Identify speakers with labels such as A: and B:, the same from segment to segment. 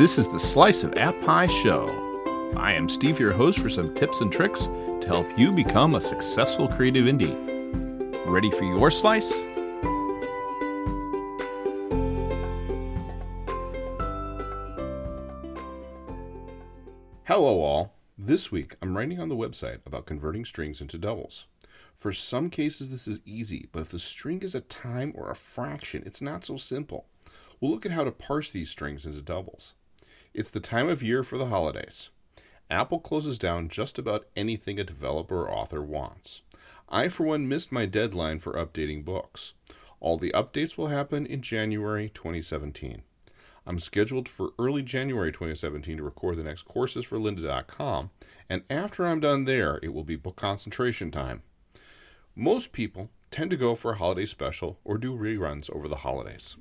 A: This is the Slice of App Pie Show. I am Steve, your host, for some tips and tricks to help you become a successful creative indie. Ready for your slice?
B: Hello, all. This week, I'm writing on the website about converting strings into doubles. For some cases, this is easy, but if the string is a time or a fraction, it's not so simple. We'll look at how to parse these strings into doubles. It's the time of year for the holidays. Apple closes down just about anything a developer or author wants. I, for one, missed my deadline for updating books. All the updates will happen in January 2017. I'm scheduled for early January 2017 to record the next courses for lynda.com, and after I'm done there, it will be book concentration time. Most people tend to go for a holiday special or do reruns over the holidays.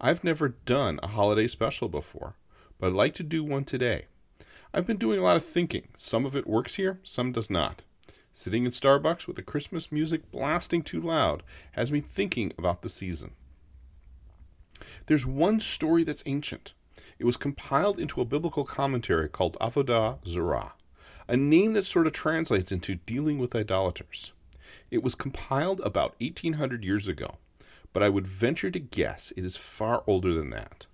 B: I've never done a holiday special before, but I'd like to do one today. I've been doing a lot of thinking. Some of it works here, some does not. Sitting in Starbucks with the Christmas music blasting too loud has me thinking about the season. There's one story that's ancient. It was compiled into a biblical commentary called Avodah Zarah, a name that sort of translates into dealing with idolaters. It was compiled about 1800 years ago, but I would venture to guess it is far older than that.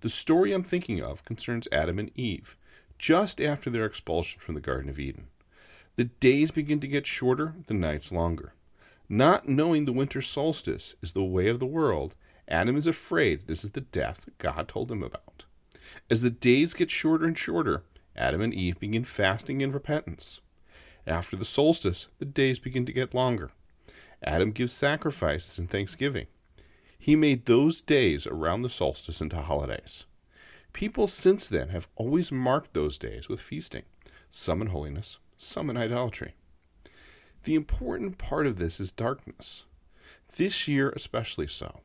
B: The story I'm thinking of concerns Adam and Eve, just after their expulsion from the Garden of Eden. The days begin to get shorter, the nights longer. Not knowing the winter solstice is the way of the world, Adam is afraid this is the death God told him about. As the days get shorter and shorter, Adam and Eve begin fasting and repentance. After the solstice, the days begin to get longer. Adam gives sacrifices and thanksgiving. He made those days around the solstice into holidays. People since then have always marked those days with feasting, some in holiness, some in idolatry. The important part of this is darkness. This year, especially so.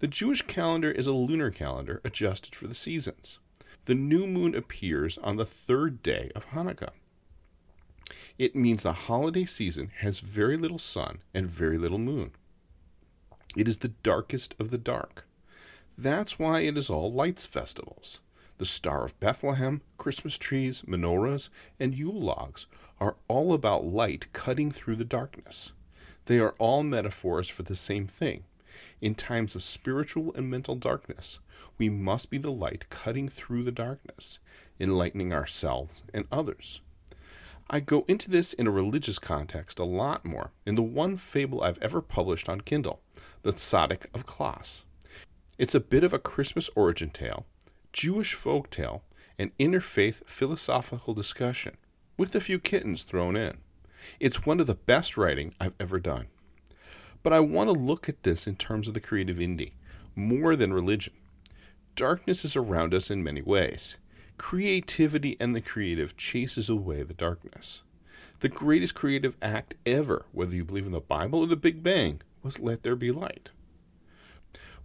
B: The Jewish calendar is a lunar calendar adjusted for the seasons. The new moon appears on the third day of Hanukkah. It means the holiday season has very little sun and very little moon. It is the darkest of the dark. That's why it is all lights festivals. The Star of Bethlehem, Christmas trees, menorahs, and Yule logs are all about light cutting through the darkness. They are all metaphors for the same thing in times of spiritual and mental darkness, we must be the light cutting through the darkness, enlightening ourselves and others. I go into this in a religious context a lot more in the one fable I've ever published on Kindle, The Tzaddik of Klass. It's a bit of a Christmas origin tale, Jewish folk tale, and interfaith philosophical discussion, with a few kittens thrown in. It's one of the best writing I've ever done. But I want to look at this in terms of the creative indie, more than religion. Darkness is around us in many ways. Creativity and the creative chases away the darkness. The greatest creative act ever, whether you believe in the Bible or the Big Bang, was let there be light.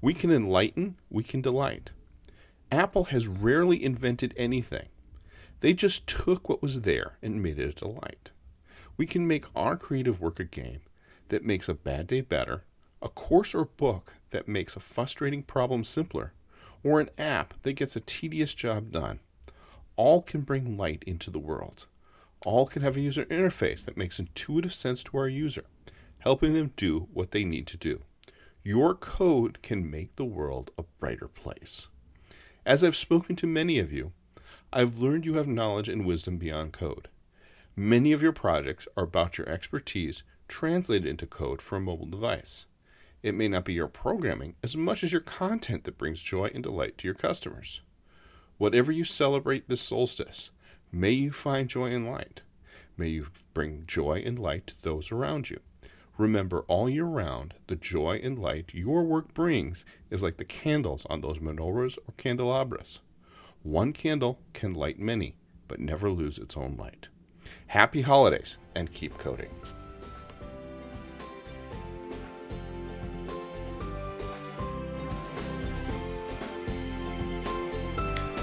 B: We can enlighten, we can delight. Apple has rarely invented anything. They just took what was there and made it a delight. We can make our creative work a game that makes a bad day better, a course or book that makes a frustrating problem simpler, or an app that gets a tedious job done. All can bring light into the world. All can have a user interface that makes intuitive sense to our user, helping them do what they need to do. Your code can make the world a brighter place. As I've spoken to many of you, I've learned you have knowledge and wisdom beyond code. Many of your projects are about your expertise translated into code for a mobile device. It may not be your programming as much as your content that brings joy and delight to your customers. Whatever you celebrate this solstice, may you find joy and light. May you bring joy and light to those around you. Remember, all year round, the joy and light your work brings is like the candles on those menorahs or candelabras. One candle can light many, but never lose its own light. Happy holidays and keep coding.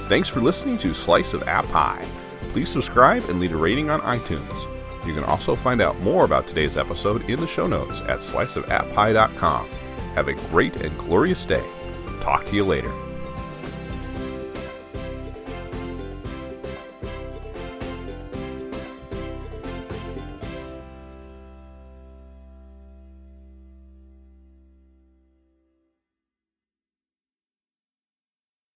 A: Thanks for listening to Slice of App Pie. Please subscribe and leave a rating on iTunes. You can also find out more about today's episode in the show notes at sliceofappie.com. Have a great and glorious day. Talk to you later.